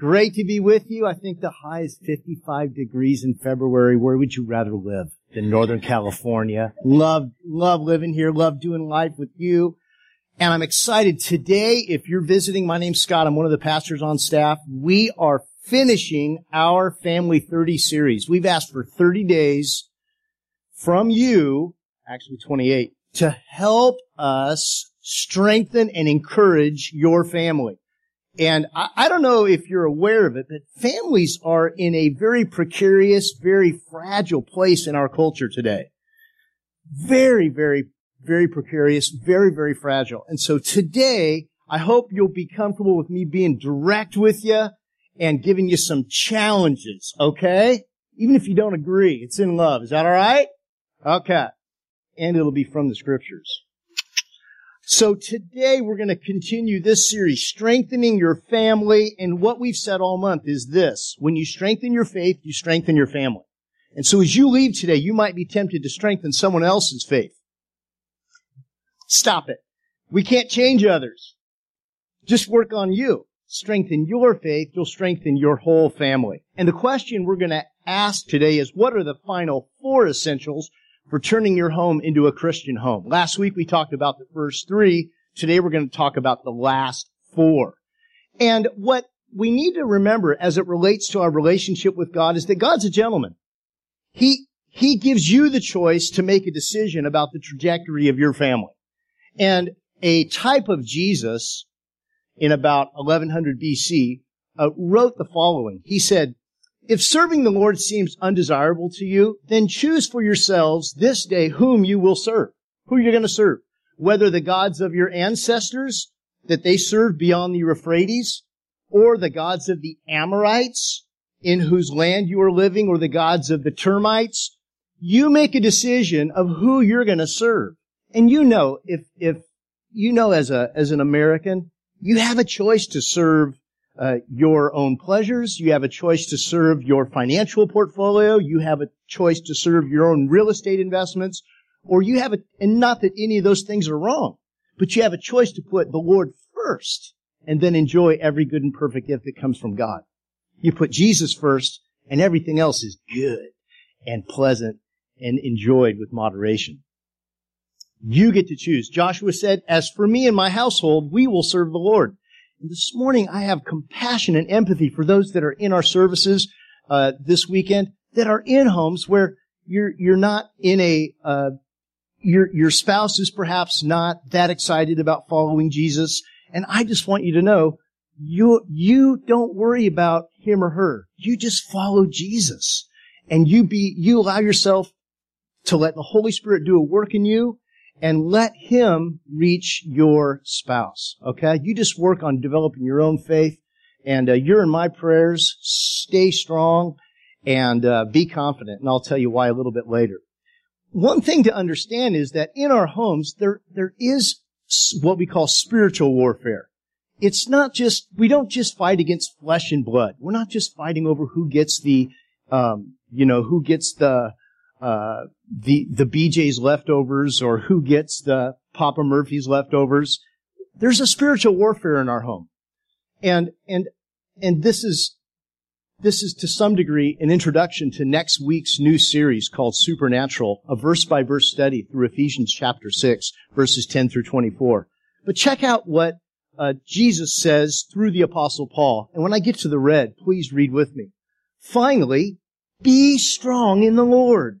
Great to be with you. I think the high is 55 degrees in February. Where would you rather live than Northern California? Love, love living here. Love doing life with you. And I'm excited today. If you're visiting, my name's Scott. I'm one of the pastors on staff. We are finishing our Family 30 series. We've asked for 30 days from you, actually 28, to help us strengthen and encourage your family. And I, I, don't know if you're aware of it, but families are in a very precarious, very fragile place in our culture today. Very, very, very precarious, very, very fragile. And so today, I hope you'll be comfortable with me being direct with you and giving you some challenges, okay? Even if you don't agree, it's in love. Is that alright? Okay. And it'll be from the scriptures. So today we're going to continue this series, strengthening your family. And what we've said all month is this. When you strengthen your faith, you strengthen your family. And so as you leave today, you might be tempted to strengthen someone else's faith. Stop it. We can't change others. Just work on you. Strengthen your faith. You'll strengthen your whole family. And the question we're going to ask today is what are the final four essentials for turning your home into a Christian home. Last week we talked about the first three. Today we're going to talk about the last four. And what we need to remember as it relates to our relationship with God is that God's a gentleman. He, He gives you the choice to make a decision about the trajectory of your family. And a type of Jesus in about 1100 BC uh, wrote the following. He said, if serving the Lord seems undesirable to you, then choose for yourselves this day whom you will serve. Who you're going to serve. Whether the gods of your ancestors that they served beyond the Euphrates, or the gods of the Amorites in whose land you are living, or the gods of the termites. You make a decision of who you're going to serve. And you know, if, if, you know as a, as an American, you have a choice to serve uh, your own pleasures. You have a choice to serve your financial portfolio. You have a choice to serve your own real estate investments. Or you have a, and not that any of those things are wrong, but you have a choice to put the Lord first and then enjoy every good and perfect gift that comes from God. You put Jesus first and everything else is good and pleasant and enjoyed with moderation. You get to choose. Joshua said, as for me and my household, we will serve the Lord. And this morning, I have compassion and empathy for those that are in our services uh, this weekend that are in homes where you're you're not in a uh, your your spouse is perhaps not that excited about following Jesus, and I just want you to know you you don't worry about him or her. You just follow Jesus, and you be you allow yourself to let the Holy Spirit do a work in you and let him reach your spouse. Okay? You just work on developing your own faith and uh, you're in my prayers. Stay strong and uh, be confident. And I'll tell you why a little bit later. One thing to understand is that in our homes, there, there is what we call spiritual warfare. It's not just, we don't just fight against flesh and blood. We're not just fighting over who gets the, um, you know, who gets the, uh, the the BJ's leftovers or who gets the Papa Murphy's leftovers. There's a spiritual warfare in our home, and and and this is this is to some degree an introduction to next week's new series called Supernatural, a verse by verse study through Ephesians chapter six, verses ten through twenty four. But check out what uh, Jesus says through the apostle Paul. And when I get to the red, please read with me. Finally, be strong in the Lord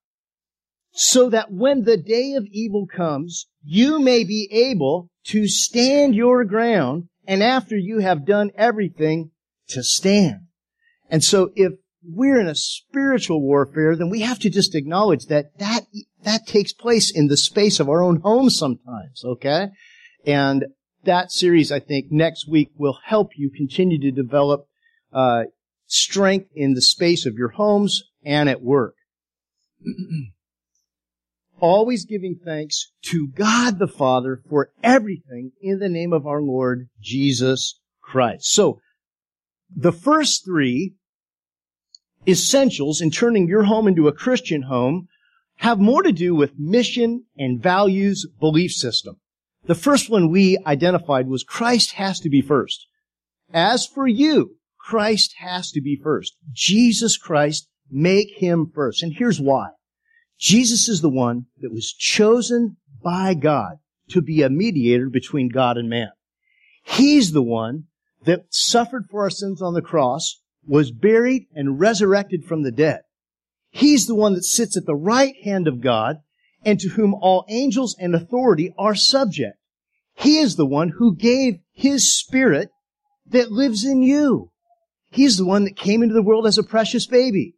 so that when the day of evil comes, you may be able to stand your ground and after you have done everything to stand. And so if we're in a spiritual warfare, then we have to just acknowledge that that, that takes place in the space of our own home sometimes, okay? And that series, I think, next week will help you continue to develop, uh, strength in the space of your homes and at work. Always giving thanks to God the Father for everything in the name of our Lord Jesus Christ. So, the first three essentials in turning your home into a Christian home have more to do with mission and values belief system. The first one we identified was Christ has to be first. As for you, Christ has to be first. Jesus Christ, make him first. And here's why. Jesus is the one that was chosen by God to be a mediator between God and man. He's the one that suffered for our sins on the cross, was buried and resurrected from the dead. He's the one that sits at the right hand of God and to whom all angels and authority are subject. He is the one who gave his spirit that lives in you. He's the one that came into the world as a precious baby.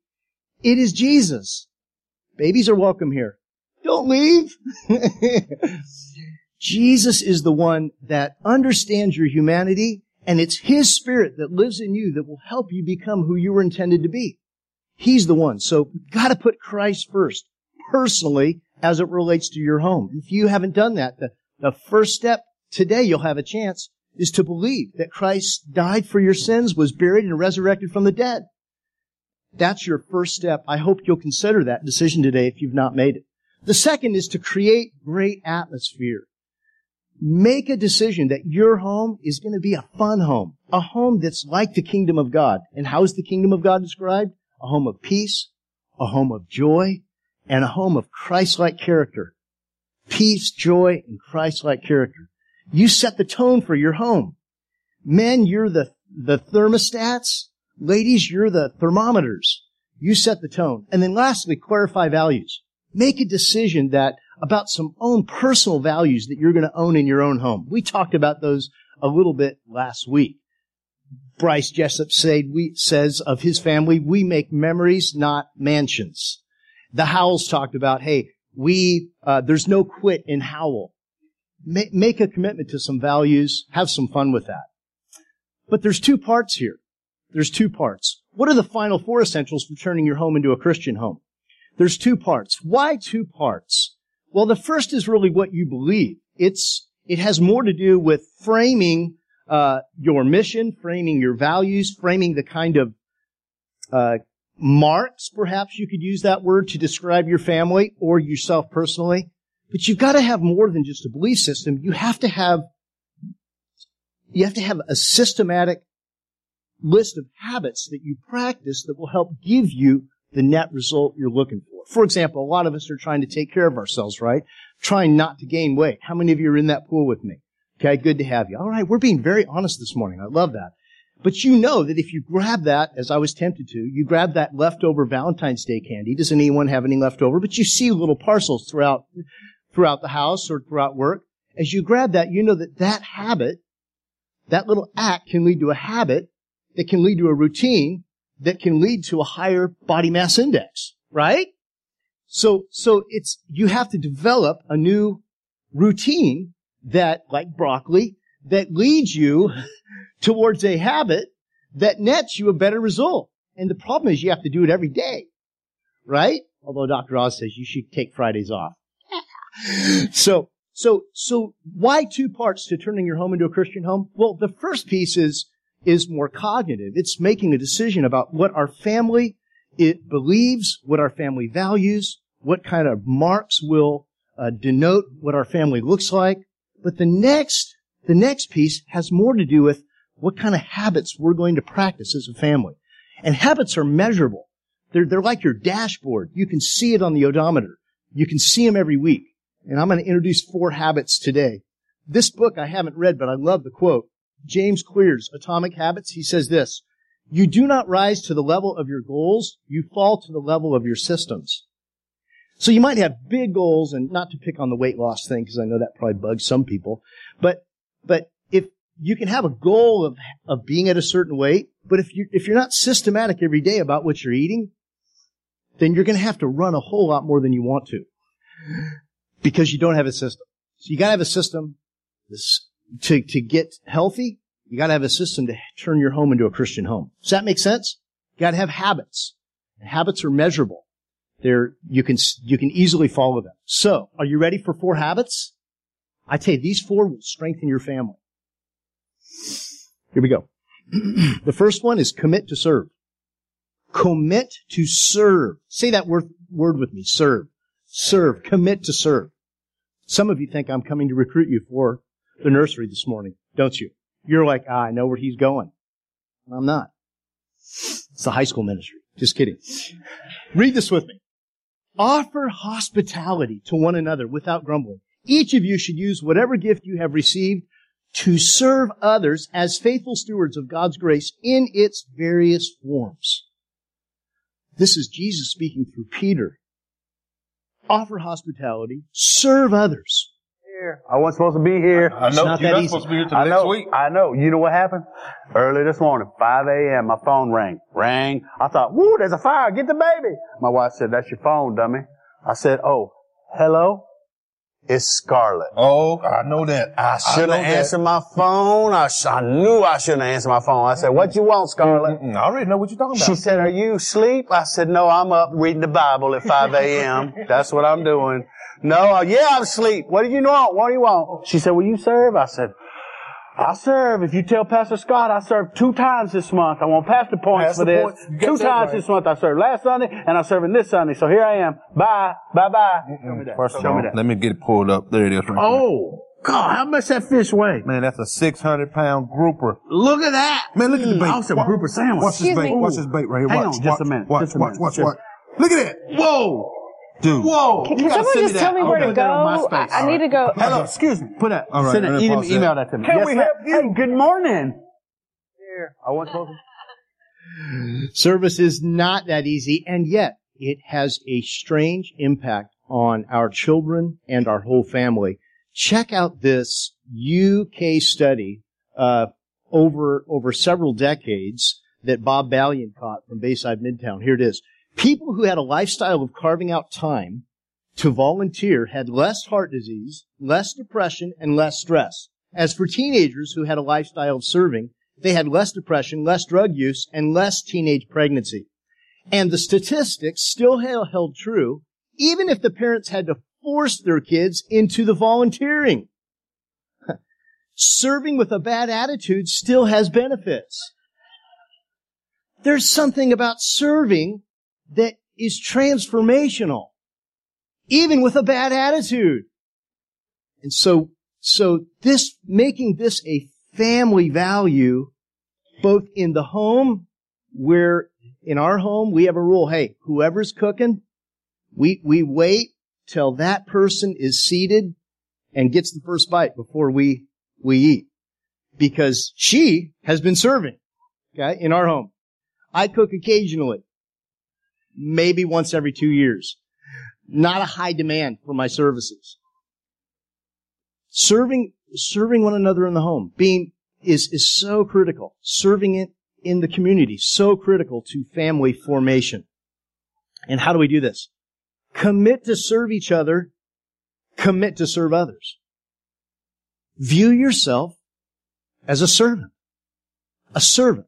It is Jesus. Babies are welcome here. Don't leave. Jesus is the one that understands your humanity and it's His Spirit that lives in you that will help you become who you were intended to be. He's the one. So gotta put Christ first, personally, as it relates to your home. If you haven't done that, the, the first step today you'll have a chance is to believe that Christ died for your sins, was buried and resurrected from the dead. That's your first step. I hope you'll consider that decision today if you've not made it. The second is to create great atmosphere. Make a decision that your home is going to be a fun home, a home that's like the kingdom of God. And how is the kingdom of God described? A home of peace, a home of joy, and a home of Christ-like character. Peace, joy, and Christ-like character. You set the tone for your home. Men, you're the, the thermostats. Ladies, you're the thermometers. You set the tone. And then lastly, clarify values. Make a decision that about some own personal values that you're going to own in your own home. We talked about those a little bit last week. Bryce Jessup said, we, says of his family, we make memories, not mansions. The Howells talked about, hey, we, uh, there's no quit in Howell. Ma- make a commitment to some values, have some fun with that. But there's two parts here. There's two parts. What are the final four essentials for turning your home into a Christian home? There's two parts. Why two parts? Well, the first is really what you believe. It's, it has more to do with framing, uh, your mission, framing your values, framing the kind of, uh, marks, perhaps you could use that word to describe your family or yourself personally. But you've got to have more than just a belief system. You have to have, you have to have a systematic list of habits that you practice that will help give you the net result you're looking for. For example, a lot of us are trying to take care of ourselves, right? Trying not to gain weight. How many of you are in that pool with me? Okay, good to have you. All right, we're being very honest this morning. I love that. But you know that if you grab that, as I was tempted to, you grab that leftover Valentine's Day candy. Does anyone have any leftover? But you see little parcels throughout, throughout the house or throughout work. As you grab that, you know that that habit, that little act can lead to a habit that can lead to a routine that can lead to a higher body mass index, right? So, so it's, you have to develop a new routine that, like broccoli, that leads you towards a habit that nets you a better result. And the problem is you have to do it every day, right? Although Dr. Oz says you should take Fridays off. so, so, so why two parts to turning your home into a Christian home? Well, the first piece is is more cognitive. It's making a decision about what our family it believes, what our family values, what kind of marks will uh, denote what our family looks like. But the next, the next piece has more to do with what kind of habits we're going to practice as a family. And habits are measurable. They're, they're like your dashboard. You can see it on the odometer. You can see them every week. And I'm going to introduce four habits today. This book I haven't read, but I love the quote. James Clear's Atomic Habits, he says this, you do not rise to the level of your goals, you fall to the level of your systems. So you might have big goals and not to pick on the weight loss thing because I know that probably bugs some people, but, but if you can have a goal of, of being at a certain weight, but if you, if you're not systematic every day about what you're eating, then you're going to have to run a whole lot more than you want to because you don't have a system. So you got to have a system. This to, to get healthy, you gotta have a system to turn your home into a Christian home. Does that make sense? You gotta have habits. Habits are measurable. They're, you can, you can easily follow them. So, are you ready for four habits? I tell you, these four will strengthen your family. Here we go. the first one is commit to serve. Commit to serve. Say that word, word with me. Serve. Serve. Commit to serve. Some of you think I'm coming to recruit you for the nursery this morning, don't you? You're like, ah, I know where he's going. I'm not. It's the high school ministry. Just kidding. Read this with me. Offer hospitality to one another without grumbling. Each of you should use whatever gift you have received to serve others as faithful stewards of God's grace in its various forms. This is Jesus speaking through Peter. Offer hospitality, serve others. I wasn't supposed to be here. I know not you're that not easy. supposed to be here till I next know. week. I know. You know what happened? Early this morning, 5 a.m., my phone rang. Rang. I thought, woo, there's a fire. Get the baby. My wife said, that's your phone, dummy. I said, oh, hello? It's Scarlet. Oh, I know that. I should know have that. answered my phone. I, sh- I knew I shouldn't have answered my phone. I said, what you want, Scarlet? I already know what you're talking about. She said, are you asleep? I said, no, I'm up reading the Bible at 5 a.m. That's what I'm doing. No, uh, yeah, I'm asleep. What do you want? What do you want? She said, will you serve? I said, I serve. If you tell Pastor Scott, I served two times this month. I want pastor points Pastor for this. points. You got Two times right. this month. I served last Sunday and I'm serving this Sunday. So here I am. Bye. Bye bye. Show me that. First Show me that. let me get it pulled up. There it is. Right Oh, God, how much that fish weigh? man, that's a 600 pound grouper. Look at that. Man, look at the bait. I was a Wa- grouper sandwich. Watch this bait. me. Watch this bait right here. Hang watch. on, just watch, a minute, Watch. just a watch. minute. Watch. Just- Watch. Look at that. Whoa. Dude. Whoa. Can, can someone just tell me where to it there on go? I, I need to go. Hello, excuse me. Put that. All right, send an e- that. email that to me. Can Yes, we help you? Hey, good morning. Here. I want to. Service is not that easy, and yet it has a strange impact on our children and our whole family. Check out this UK study uh, over over several decades that Bob Ballion caught from Bayside Midtown. Here it is. People who had a lifestyle of carving out time to volunteer had less heart disease, less depression, and less stress. As for teenagers who had a lifestyle of serving, they had less depression, less drug use, and less teenage pregnancy. And the statistics still held, true, even if the parents had to force their kids into the volunteering. Serving with a bad attitude still has benefits. There's something about serving that is transformational, even with a bad attitude. And so, so this, making this a family value, both in the home, where in our home we have a rule, hey, whoever's cooking, we, we wait till that person is seated and gets the first bite before we, we eat. Because she has been serving, okay, in our home. I cook occasionally, maybe once every two years. Not a high demand for my services. Serving, serving one another in the home, being, is, is so critical. Serving it in the community, so critical to family formation. And how do we do this? Commit to serve each other, commit to serve others. View yourself as a servant. A servant.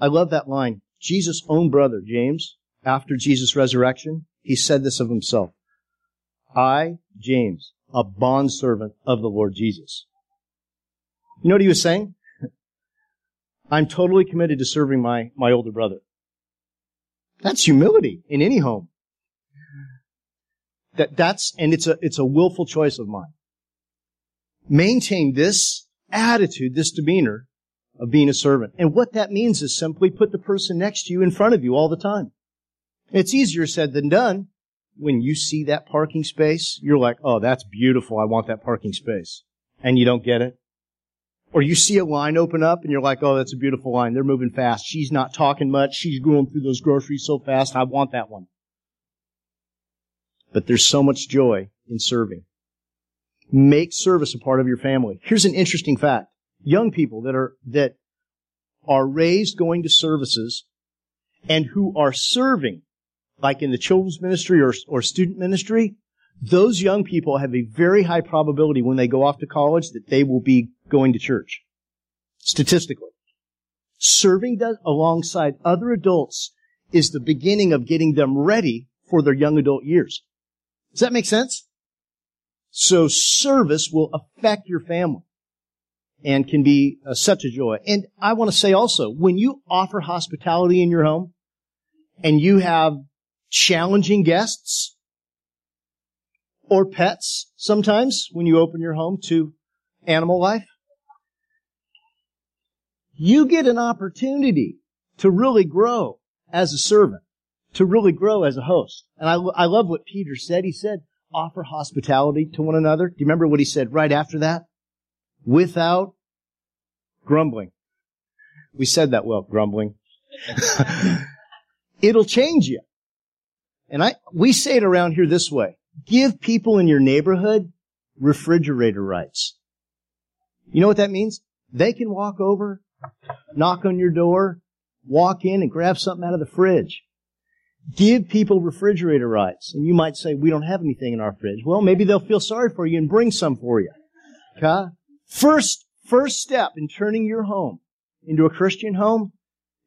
I love that line. Jesus' own brother, James, after Jesus' resurrection, he said this of himself. I, James, a bondservant of the Lord Jesus. You know what he was saying? I'm totally committed to serving my, my older brother. That's humility in any home. That, that's, and it's a, it's a willful choice of mine. Maintain this attitude, this demeanor of being a servant. And what that means is simply put the person next to you in front of you all the time. It's easier said than done. When you see that parking space, you're like, oh, that's beautiful. I want that parking space. And you don't get it. Or you see a line open up and you're like, oh, that's a beautiful line. They're moving fast. She's not talking much. She's going through those groceries so fast. I want that one. But there's so much joy in serving. Make service a part of your family. Here's an interesting fact. Young people that are, that are raised going to services and who are serving, like in the children's ministry or, or student ministry, those young people have a very high probability when they go off to college that they will be going to church. Statistically. Serving does, alongside other adults is the beginning of getting them ready for their young adult years. Does that make sense? So service will affect your family and can be uh, such a joy. And I want to say also, when you offer hospitality in your home and you have challenging guests or pets sometimes when you open your home to animal life, you get an opportunity to really grow as a servant, to really grow as a host. And I, I love what Peter said. He said, offer hospitality to one another. Do you remember what he said right after that? Without grumbling. We said that well, grumbling. It'll change you. And I, we say it around here this way. Give people in your neighborhood refrigerator rights. You know what that means? They can walk over, knock on your door, walk in and grab something out of the fridge. Give people refrigerator rights. And you might say, we don't have anything in our fridge. Well, maybe they'll feel sorry for you and bring some for you. Okay? First, first step in turning your home into a Christian home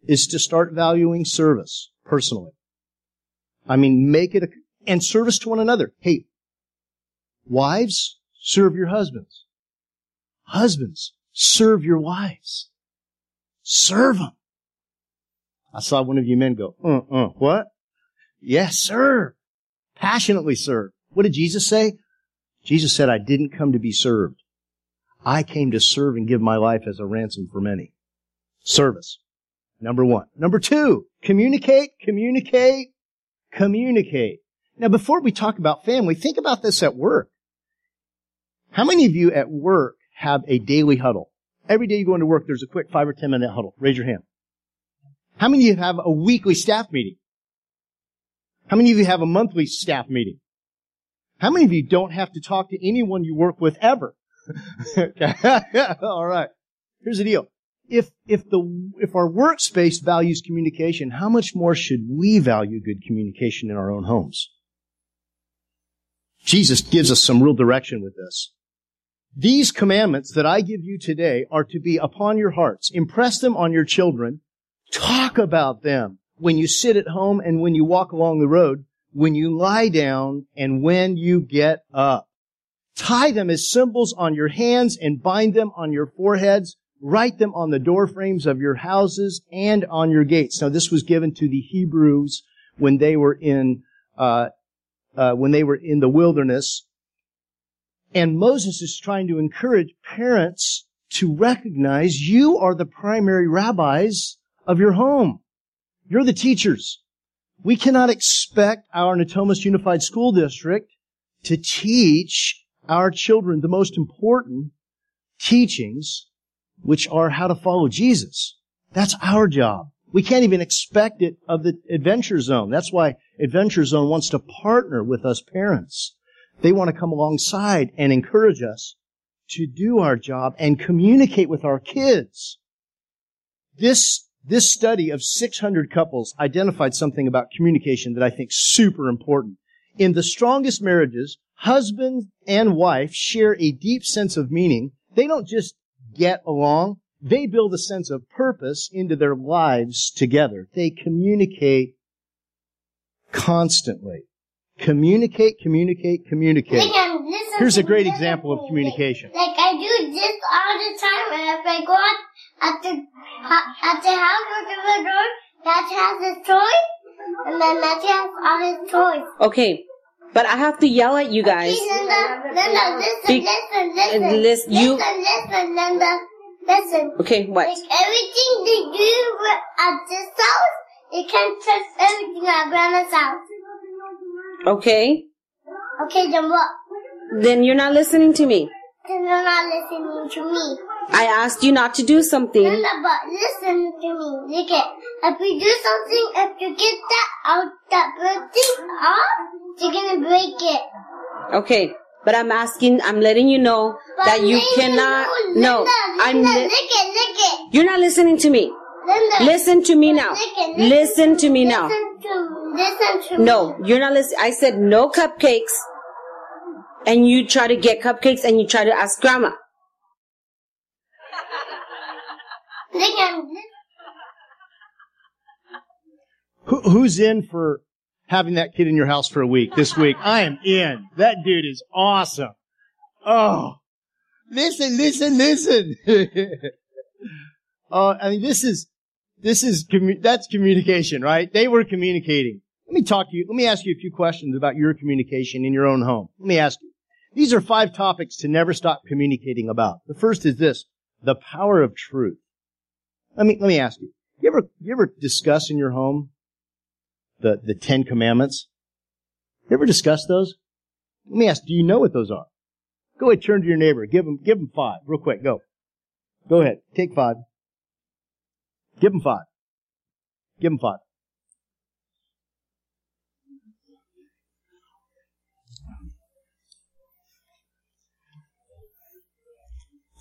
is to start valuing service personally. I mean, make it a, and service to one another. Hey, wives, serve your husbands. Husbands, serve your wives. Serve them. I saw one of you men go, uh, uh, what? Yes, serve. Passionately serve. What did Jesus say? Jesus said, I didn't come to be served. I came to serve and give my life as a ransom for many. Service. Number one. Number two, communicate, communicate, communicate. Now, before we talk about family, think about this at work. How many of you at work have a daily huddle? Every day you go into work, there's a quick five or ten minute huddle. Raise your hand. How many of you have a weekly staff meeting? How many of you have a monthly staff meeting? How many of you don't have to talk to anyone you work with ever? All right. Here's the deal. If, if the, if our workspace values communication, how much more should we value good communication in our own homes? Jesus gives us some real direction with this. These commandments that I give you today are to be upon your hearts. Impress them on your children. Talk about them when you sit at home and when you walk along the road, when you lie down and when you get up. Tie them as symbols on your hands and bind them on your foreheads. Write them on the door frames of your houses and on your gates. Now, this was given to the Hebrews when they were in uh, uh, when they were in the wilderness. And Moses is trying to encourage parents to recognize you are the primary rabbis of your home. You're the teachers. We cannot expect our Natomas Unified School District to teach our children the most important teachings, which are how to follow Jesus. That's our job. We can't even expect it of the Adventure Zone. That's why Adventure Zone wants to partner with us parents. They want to come alongside and encourage us to do our job and communicate with our kids. This, this study of 600 couples identified something about communication that I think super important. In the strongest marriages, husband and wife share a deep sense of meaning. They don't just get along. They build a sense of purpose into their lives together. They communicate constantly. Communicate, communicate, communicate. Here's a great example of communication. Like I do this all the time, and if I go out at the at the house or the door, that has his toys, and then that has all his toys. Okay, but I have to yell at you guys. Please, Linda, Linda, listen, listen, listen, uh, lis- you- listen, listen, Linda, listen. Okay, what? Like everything they do at this house, you can't trust everything at Grandma's house. Okay, Okay, then what? then you're not listening to me. Then you're not listening to me. I asked you not to do something. But listen to me. Look at, if you do something, if you get that out, that bird thing off, you're gonna break it. Okay, but I'm asking, I'm letting you know But that you cannot. Linda, No, Linda, I'm. Linda, Li- look at, look at. you're not listening to me. Linda. Listen to me now. Listen, Listen to me now. Listen to, listen to No, me. you're not listening. I said no cupcakes, and you try to get cupcakes, and you try to ask grandma. Look at, Who, who's in for having that kid in your house for a week this week? I am in. That dude is awesome. Oh, listen, listen, listen. uh, I mean, this is, this is, commu- that's communication, right? They were communicating. Let me talk to you. Let me ask you a few questions about your communication in your own home. Let me ask you. These are five topics to never stop communicating about. The first is this, the power of truth. Let me, let me ask you. You ever, you ever discuss in your home the, the Ten Commandments? You ever discuss those? Let me ask, do you know what those are? Go ahead, turn to your neighbor. Give them, give them five, real quick. Go. Go ahead. Take five. Give them five. Give them five.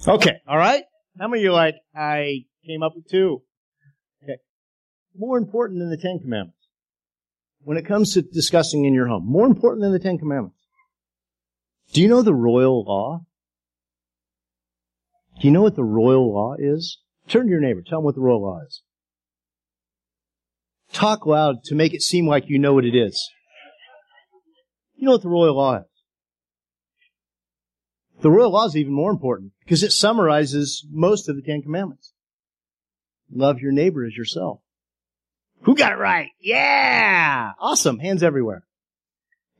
Okay. All right. How many of you are like, I came up with two? Okay. More important than the Ten Commandments. When it comes to discussing in your home, more important than the Ten Commandments. Do you know the royal law? Do you know what the royal law is? Turn to your neighbor. Tell them what the royal law is. Talk loud to make it seem like you know what it is. You know what the royal law is. The royal law is even more important because it summarizes most of the Ten Commandments. Love your neighbor as yourself. Who got it right? Yeah! Awesome. Hands everywhere.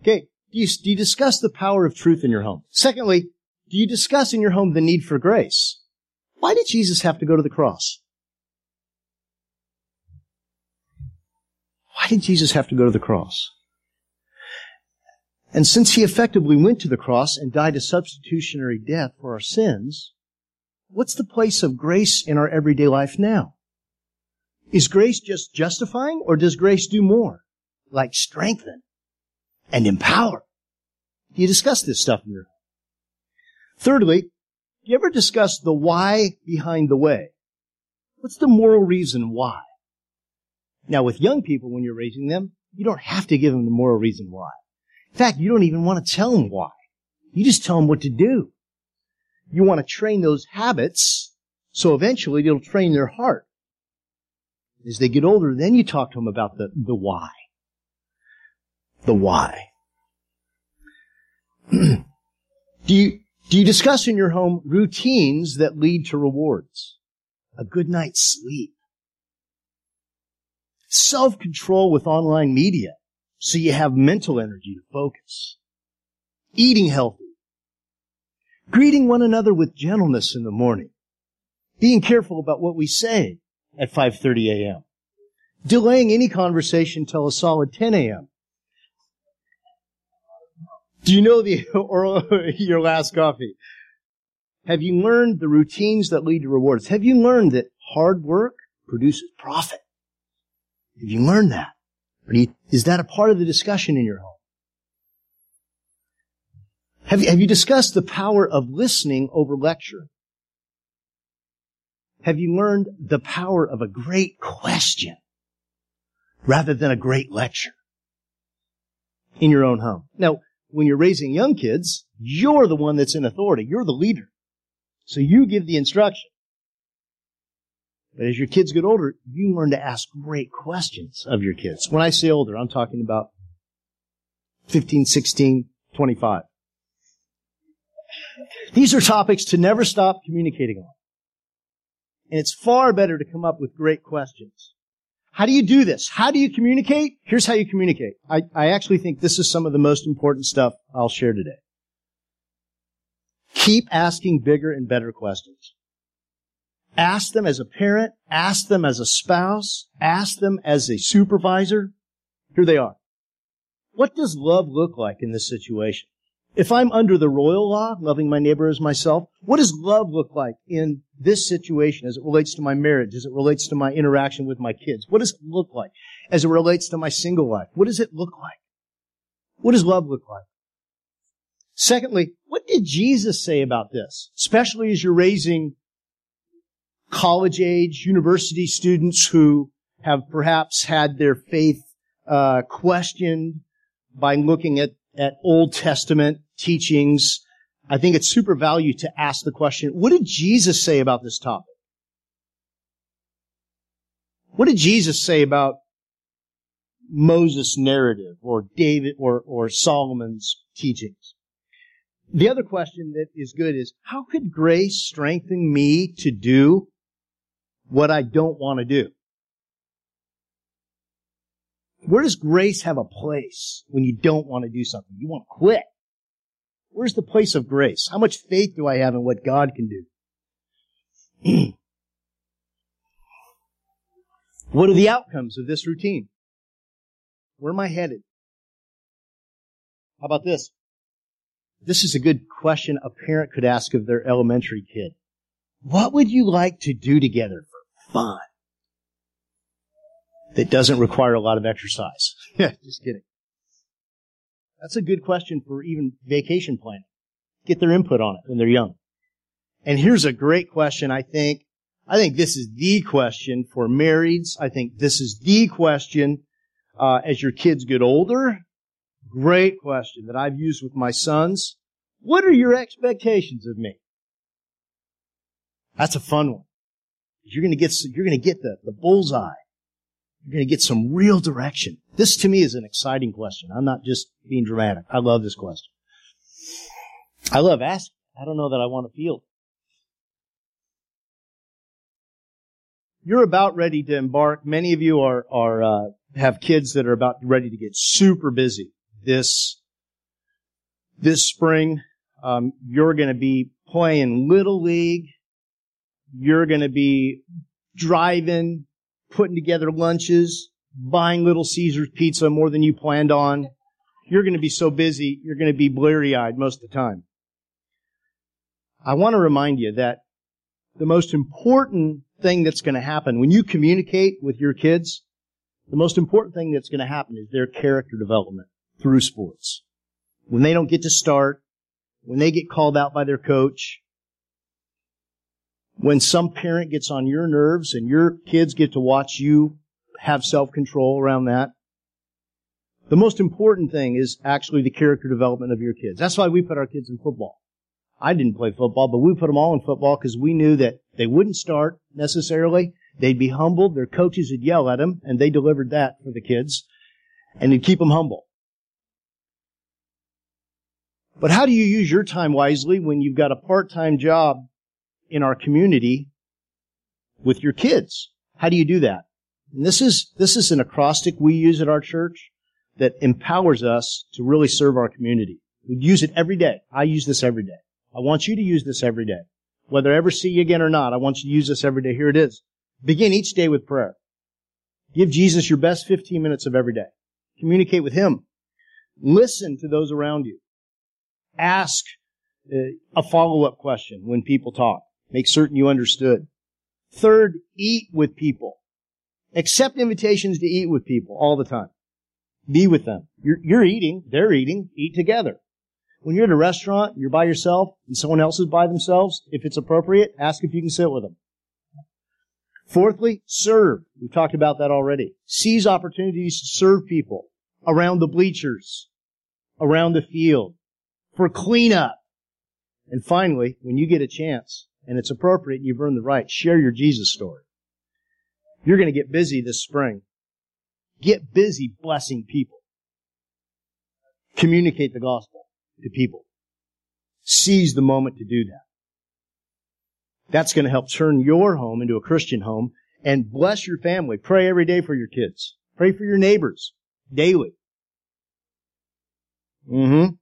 Okay. Do you, do you discuss the power of truth in your home? Secondly, do you discuss in your home the need for grace? Why did Jesus have to go to the cross? Why did Jesus have to go to the cross? And since he effectively went to the cross and died a substitutionary death for our sins, what's the place of grace in our everyday life now? Is grace just justifying or does grace do more? Like strengthen and empower. Do you discuss this stuff in your Thirdly, do you ever discuss the why behind the way? What's the moral reason why? Now with young people, when you're raising them, you don't have to give them the moral reason why. In fact, you don't even want to tell them why. You just tell them what to do. You want to train those habits so eventually it'll train their heart. As they get older, then you talk to them about the, the why. The why. do you, do you discuss in your home routines that lead to rewards? A good night's sleep. Self-control with online media so you have mental energy to focus. Eating healthy. Greeting one another with gentleness in the morning. Being careful about what we say at 5.30 a.m. Delaying any conversation till a solid 10 a.m. Do you know the or your last coffee? Have you learned the routines that lead to rewards? Have you learned that hard work produces profit? Have you learned that? Is that a part of the discussion in your home? Have you, have you discussed the power of listening over lecturing? Have you learned the power of a great question rather than a great lecture in your own home? Now, when you're raising young kids, you're the one that's in authority. You're the leader. So you give the instruction. But as your kids get older, you learn to ask great questions of your kids. When I say older, I'm talking about 15, 16, 25. These are topics to never stop communicating on. And it's far better to come up with great questions. How do you do this? How do you communicate? Here's how you communicate. I, I actually think this is some of the most important stuff I'll share today. Keep asking bigger and better questions. Ask them as a parent, ask them as a spouse, ask them as a supervisor. Here they are. What does love look like in this situation? If I'm under the royal law, loving my neighbor as myself, what does love look like in this situation as it relates to my marriage, as it relates to my interaction with my kids? What does it look like as it relates to my single life? What does it look like? What does love look like? Secondly, what did Jesus say about this? Especially as you're raising college age university students who have perhaps had their faith uh, questioned by looking at, at Old Testament teachings. I think it's super value to ask the question, what did Jesus say about this topic? What did Jesus say about Moses narrative or David or, or Solomon's teachings. The other question that is good is, how could grace strengthen me to do what I don't want to do? Where does grace have a place when you don't want to do something? You want to quit. Where's the place of grace? How much faith do I have in what God can do? what are the outcomes of this routine? Where am I headed? How about this? This is a good question a parent could ask of their elementary kid. What would you like to do together for fun? That doesn't require a lot of exercise. Yeah, just kidding. That's a good question for even vacation planning. Get their input on it when they're young. And here's a great question, I think. I think this is the question for marrieds. I think this is the question uh, as your kids get older. Great question that I've used with my sons. What are your expectations of me? That's a fun one. You're going to get you're to get the the bullseye. You're going to get some real direction. This to me is an exciting question. I'm not just being dramatic. I love this question. I love asking. I don't know that I want to field. You're about ready to embark. Many of you are are uh, have kids that are about ready to get super busy this this spring. Um, you're going to be playing little league. You're going to be driving, putting together lunches, buying Little Caesars pizza more than you planned on. You're going to be so busy, you're going to be bleary eyed most of the time. I want to remind you that the most important thing that's going to happen when you communicate with your kids, the most important thing that's going to happen is their character development through sports. When they don't get to start, when they get called out by their coach, when some parent gets on your nerves and your kids get to watch you have self-control around that, the most important thing is actually the character development of your kids. That's why we put our kids in football. I didn't play football, but we put them all in football because we knew that they wouldn't start necessarily. They'd be humbled. Their coaches would yell at them, and they delivered that for the kids, and it'd keep them humble. But how do you use your time wisely when you've got a part-time job in our community with your kids? How do you do that? And this is, this is an acrostic we use at our church that empowers us to really serve our community. We use it every day. I use this every day. I want you to use this every day. Whether I ever see you again or not, I want you to use this every day. Here it is. Begin each day with prayer. Give Jesus your best 15 minutes of every day. Communicate with Him. Listen to those around you. Ask uh, a follow-up question when people talk. Make certain you understood. Third, eat with people. Accept invitations to eat with people all the time. Be with them. You're, you're eating, they're eating, eat together. When you're at a restaurant, you're by yourself, and someone else is by themselves, if it's appropriate, ask if you can sit with them. Fourthly, serve. We've talked about that already. Seize opportunities to serve people around the bleachers, around the field, for cleanup. And finally, when you get a chance and it's appropriate and you've earned the right, share your Jesus story. You're going to get busy this spring. Get busy blessing people. Communicate the gospel to people. Seize the moment to do that. That's going to help turn your home into a Christian home and bless your family. Pray every day for your kids. Pray for your neighbors daily. Mm-hmm.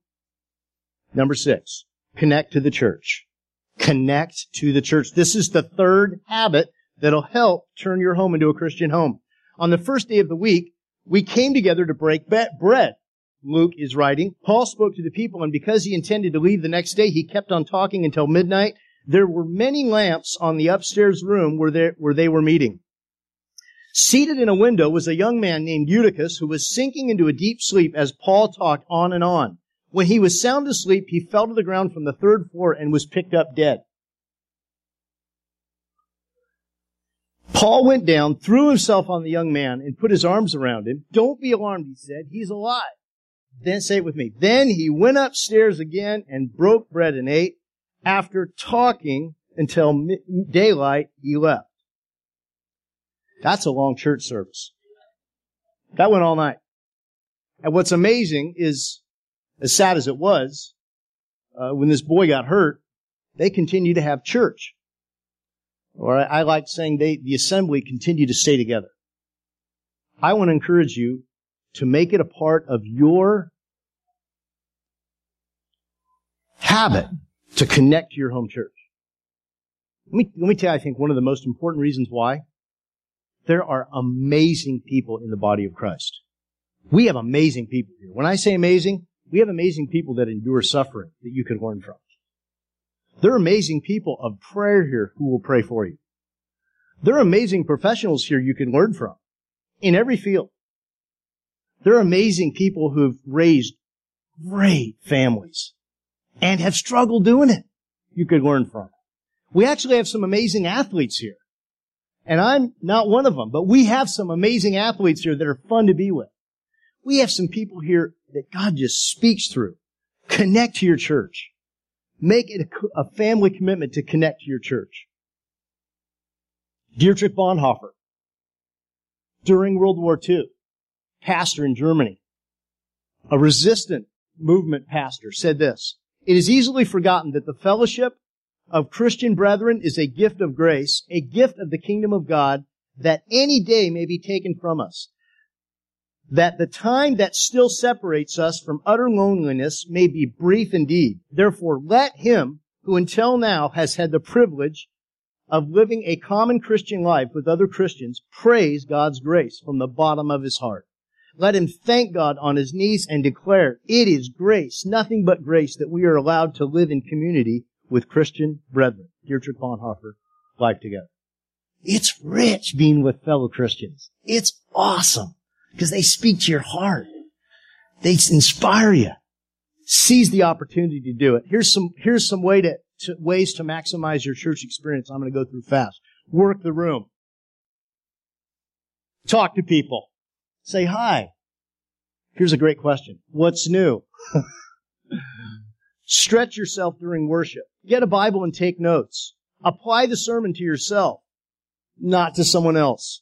Number six, connect to the church. Connect to the church. This is the third habit that'll help turn your home into a Christian home. On the first day of the week, we came together to break bread. Luke is writing. Paul spoke to the people, and because he intended to leave the next day, he kept on talking until midnight. There were many lamps on the upstairs room where they, where they were meeting. Seated in a window was a young man named Eutychus who was sinking into a deep sleep as Paul talked on and on. When he was sound asleep, he fell to the ground from the third floor and was picked up dead. Paul went down, threw himself on the young man, and put his arms around him. Don't be alarmed, he said. He's alive. Then say it with me. Then he went upstairs again and broke bread and ate. After talking until daylight, he left. That's a long church service. That went all night. And what's amazing is, as sad as it was, uh, when this boy got hurt, they continue to have church. Or I, I like saying they, the assembly continue to stay together. I want to encourage you to make it a part of your habit to connect to your home church. Let me, let me tell you, I think one of the most important reasons why there are amazing people in the body of Christ. We have amazing people here. When I say amazing, we have amazing people that endure suffering that you can learn from. There are amazing people of prayer here who will pray for you. There are amazing professionals here you can learn from in every field. There are amazing people who've raised great families and have struggled doing it. You could learn from. We actually have some amazing athletes here. And I'm not one of them, but we have some amazing athletes here that are fun to be with. We have some people here that God just speaks through. Connect to your church. Make it a family commitment to connect to your church. Dietrich Bonhoeffer, during World War II, pastor in Germany, a resistant movement pastor, said this, It is easily forgotten that the fellowship of Christian brethren is a gift of grace, a gift of the kingdom of God that any day may be taken from us. That the time that still separates us from utter loneliness may be brief indeed. Therefore, let him who until now has had the privilege of living a common Christian life with other Christians praise God's grace from the bottom of his heart. Let him thank God on his knees and declare, it is grace, nothing but grace that we are allowed to live in community with Christian brethren. Dietrich Bonhoeffer, Life Together. It's rich being with fellow Christians. It's awesome because they speak to your heart. They inspire you. Seize the opportunity to do it. Here's some, here's some way to, to, ways to maximize your church experience. I'm going to go through fast. Work the room. Talk to people. Say hi. Here's a great question. What's new? Stretch yourself during worship. Get a Bible and take notes. Apply the sermon to yourself, not to someone else.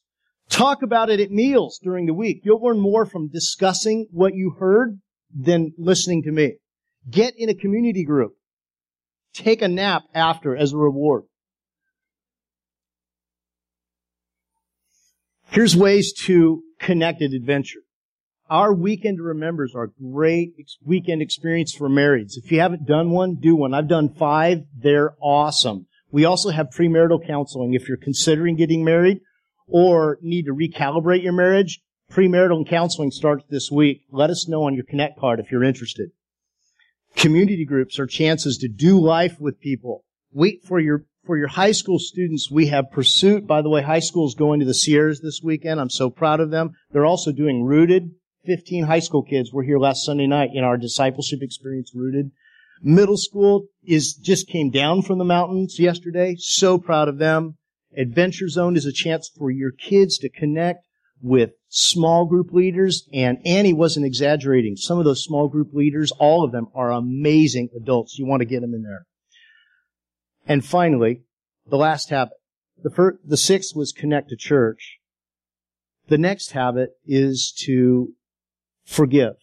Talk about it at meals during the week. You'll learn more from discussing what you heard than listening to me. Get in a community group. Take a nap after as a reward. Here's ways to connect at adventure. Our weekend remembers are great weekend experience for marrieds. If you haven't done one, do one. I've done five. They're awesome. We also have premarital counseling. If you're considering getting married or need to recalibrate your marriage, premarital and counseling starts this week. Let us know on your Connect card if you're interested. Community groups are chances to do life with people. Wait for your for your high school students, we have Pursuit. By the way, high school is going to the Sierras this weekend. I'm so proud of them. They're also doing Rooted. 15 high school kids were here last Sunday night in our discipleship experience rooted. Middle school is just came down from the mountains yesterday. So proud of them. Adventure Zone is a chance for your kids to connect with small group leaders. And Annie wasn't exaggerating. Some of those small group leaders, all of them are amazing adults. You want to get them in there. And finally, the last habit. The first, the sixth was connect to church. The next habit is to forgive,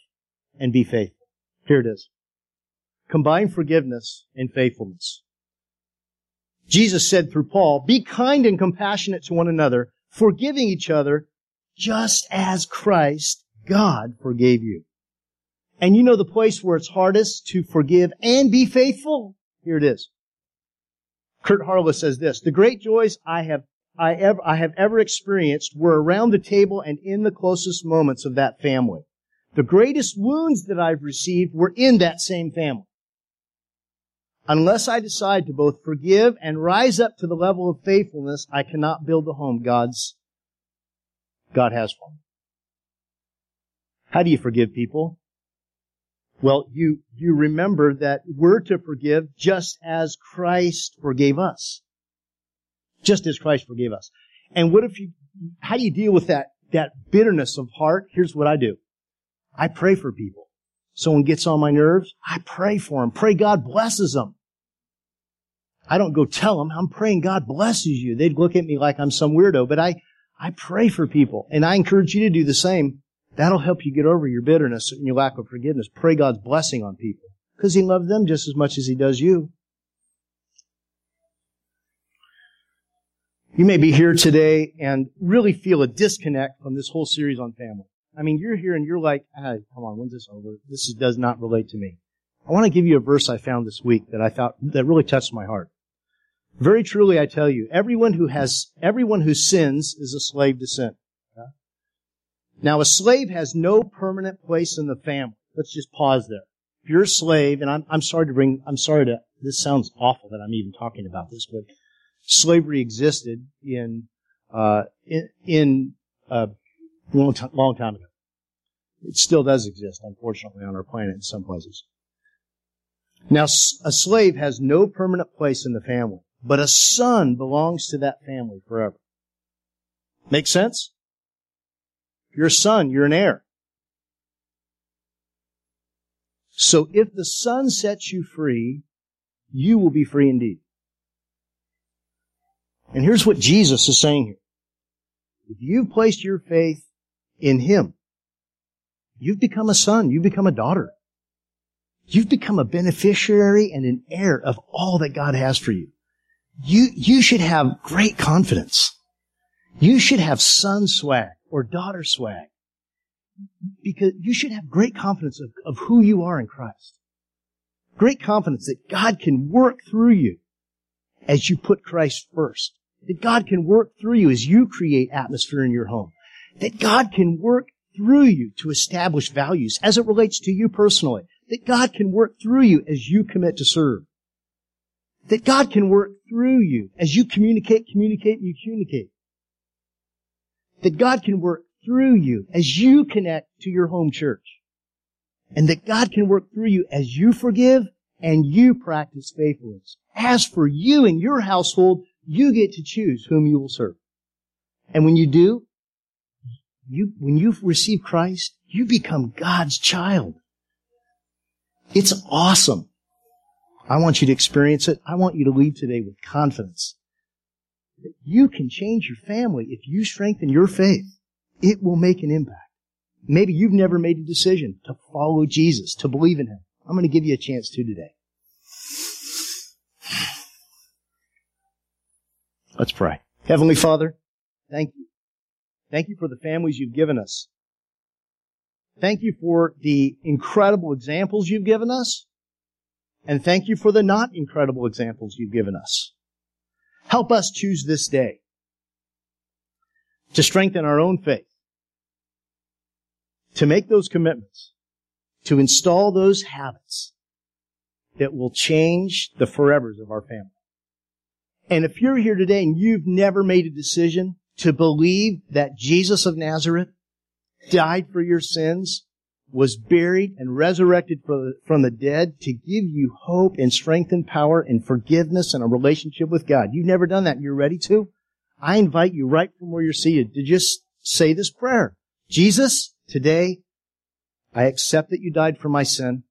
and be faithful. Here it is. Combine forgiveness and faithfulness. Jesus said through Paul, be kind and compassionate to one another, forgiving each other, just as Christ, God, forgave you. And you know the place where it's hardest to forgive and be faithful? Here it is. Kurt Harlow says this, the great joys I have I, ever, I have ever experienced were around the table and in the closest moments of that family. The greatest wounds that I've received were in that same family. Unless I decide to both forgive and rise up to the level of faithfulness, I cannot build the home God's, God has for me. How do you forgive people? Well, you, you remember that we're to forgive just as Christ forgave us. Just as Christ forgave us. And what if you, how do you deal with that, that bitterness of heart? Here's what I do. I pray for people. Someone gets on my nerves, I pray for them. Pray God blesses them. I don't go tell them, I'm praying God blesses you. They'd look at me like I'm some weirdo, but I, I pray for people and I encourage you to do the same. That'll help you get over your bitterness and your lack of forgiveness. Pray God's blessing on people because He loves them just as much as He does you. You may be here today and really feel a disconnect from this whole series on family. I mean, you're here and you're like, hey, come on, when's this over? This is, does not relate to me. I want to give you a verse I found this week that I thought, that really touched my heart. Very truly, I tell you, everyone who has, everyone who sins is a slave to sin. Now, a slave has no permanent place in the family. Let's just pause there. If you're a slave, and I'm, I'm sorry to bring, I'm sorry to, this sounds awful that I'm even talking about this, but slavery existed in, uh, in, in uh, a long, t- long time ago. It still does exist, unfortunately, on our planet in some places. Now, a slave has no permanent place in the family, but a son belongs to that family forever. Make sense? You're a son, you're an heir. So if the son sets you free, you will be free indeed. And here's what Jesus is saying here. If you've placed your faith in Him, you've become a son, you've become a daughter. You've become a beneficiary and an heir of all that God has for you. You, you should have great confidence. You should have son swag or daughter swag. Because you should have great confidence of, of who you are in Christ. Great confidence that God can work through you as you put Christ first. That God can work through you as you create atmosphere in your home. That God can work through you to establish values as it relates to you personally. That God can work through you as you commit to serve. That God can work through you as you communicate, communicate, and you communicate that God can work through you as you connect to your home church. And that God can work through you as you forgive and you practice faithfulness. As for you and your household, you get to choose whom you will serve. And when you do, you, when you receive Christ, you become God's child. It's awesome. I want you to experience it. I want you to leave today with confidence that you can change your family if you strengthen your faith. It will make an impact. Maybe you've never made a decision to follow Jesus, to believe in Him. I'm going to give you a chance to today. Let's pray. Heavenly Father, thank you. Thank you for the families you've given us. Thank you for the incredible examples you've given us. And thank you for the not incredible examples you've given us. Help us choose this day to strengthen our own faith, to make those commitments, to install those habits that will change the forevers of our family. And if you're here today and you've never made a decision to believe that Jesus of Nazareth died for your sins was buried and resurrected from the dead to give you hope and strength and power and forgiveness and a relationship with God. You've never done that you're ready to? I invite you right from where you're seated to just say this prayer. Jesus, today, I accept that you died for my sin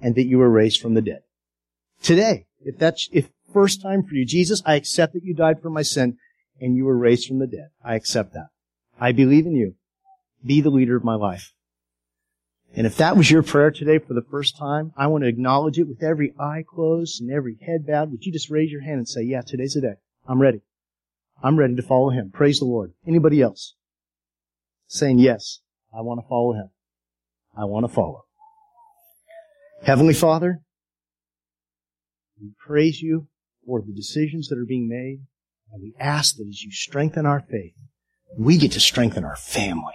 and that you were raised from the dead. Today, if that's, if first time for you, Jesus, I accept that you died for my sin and you were raised from the dead. I accept that. I believe in you. Be the leader of my life. And if that was your prayer today for the first time, I want to acknowledge it with every eye closed and every head bowed. Would you just raise your hand and say, yeah, today's the day. I'm ready. I'm ready to follow him. Praise the Lord. Anybody else? Saying, yes, I want to follow him. I want to follow. Heavenly Father, we praise you for the decisions that are being made, and we ask that as you strengthen our faith, we get to strengthen our family.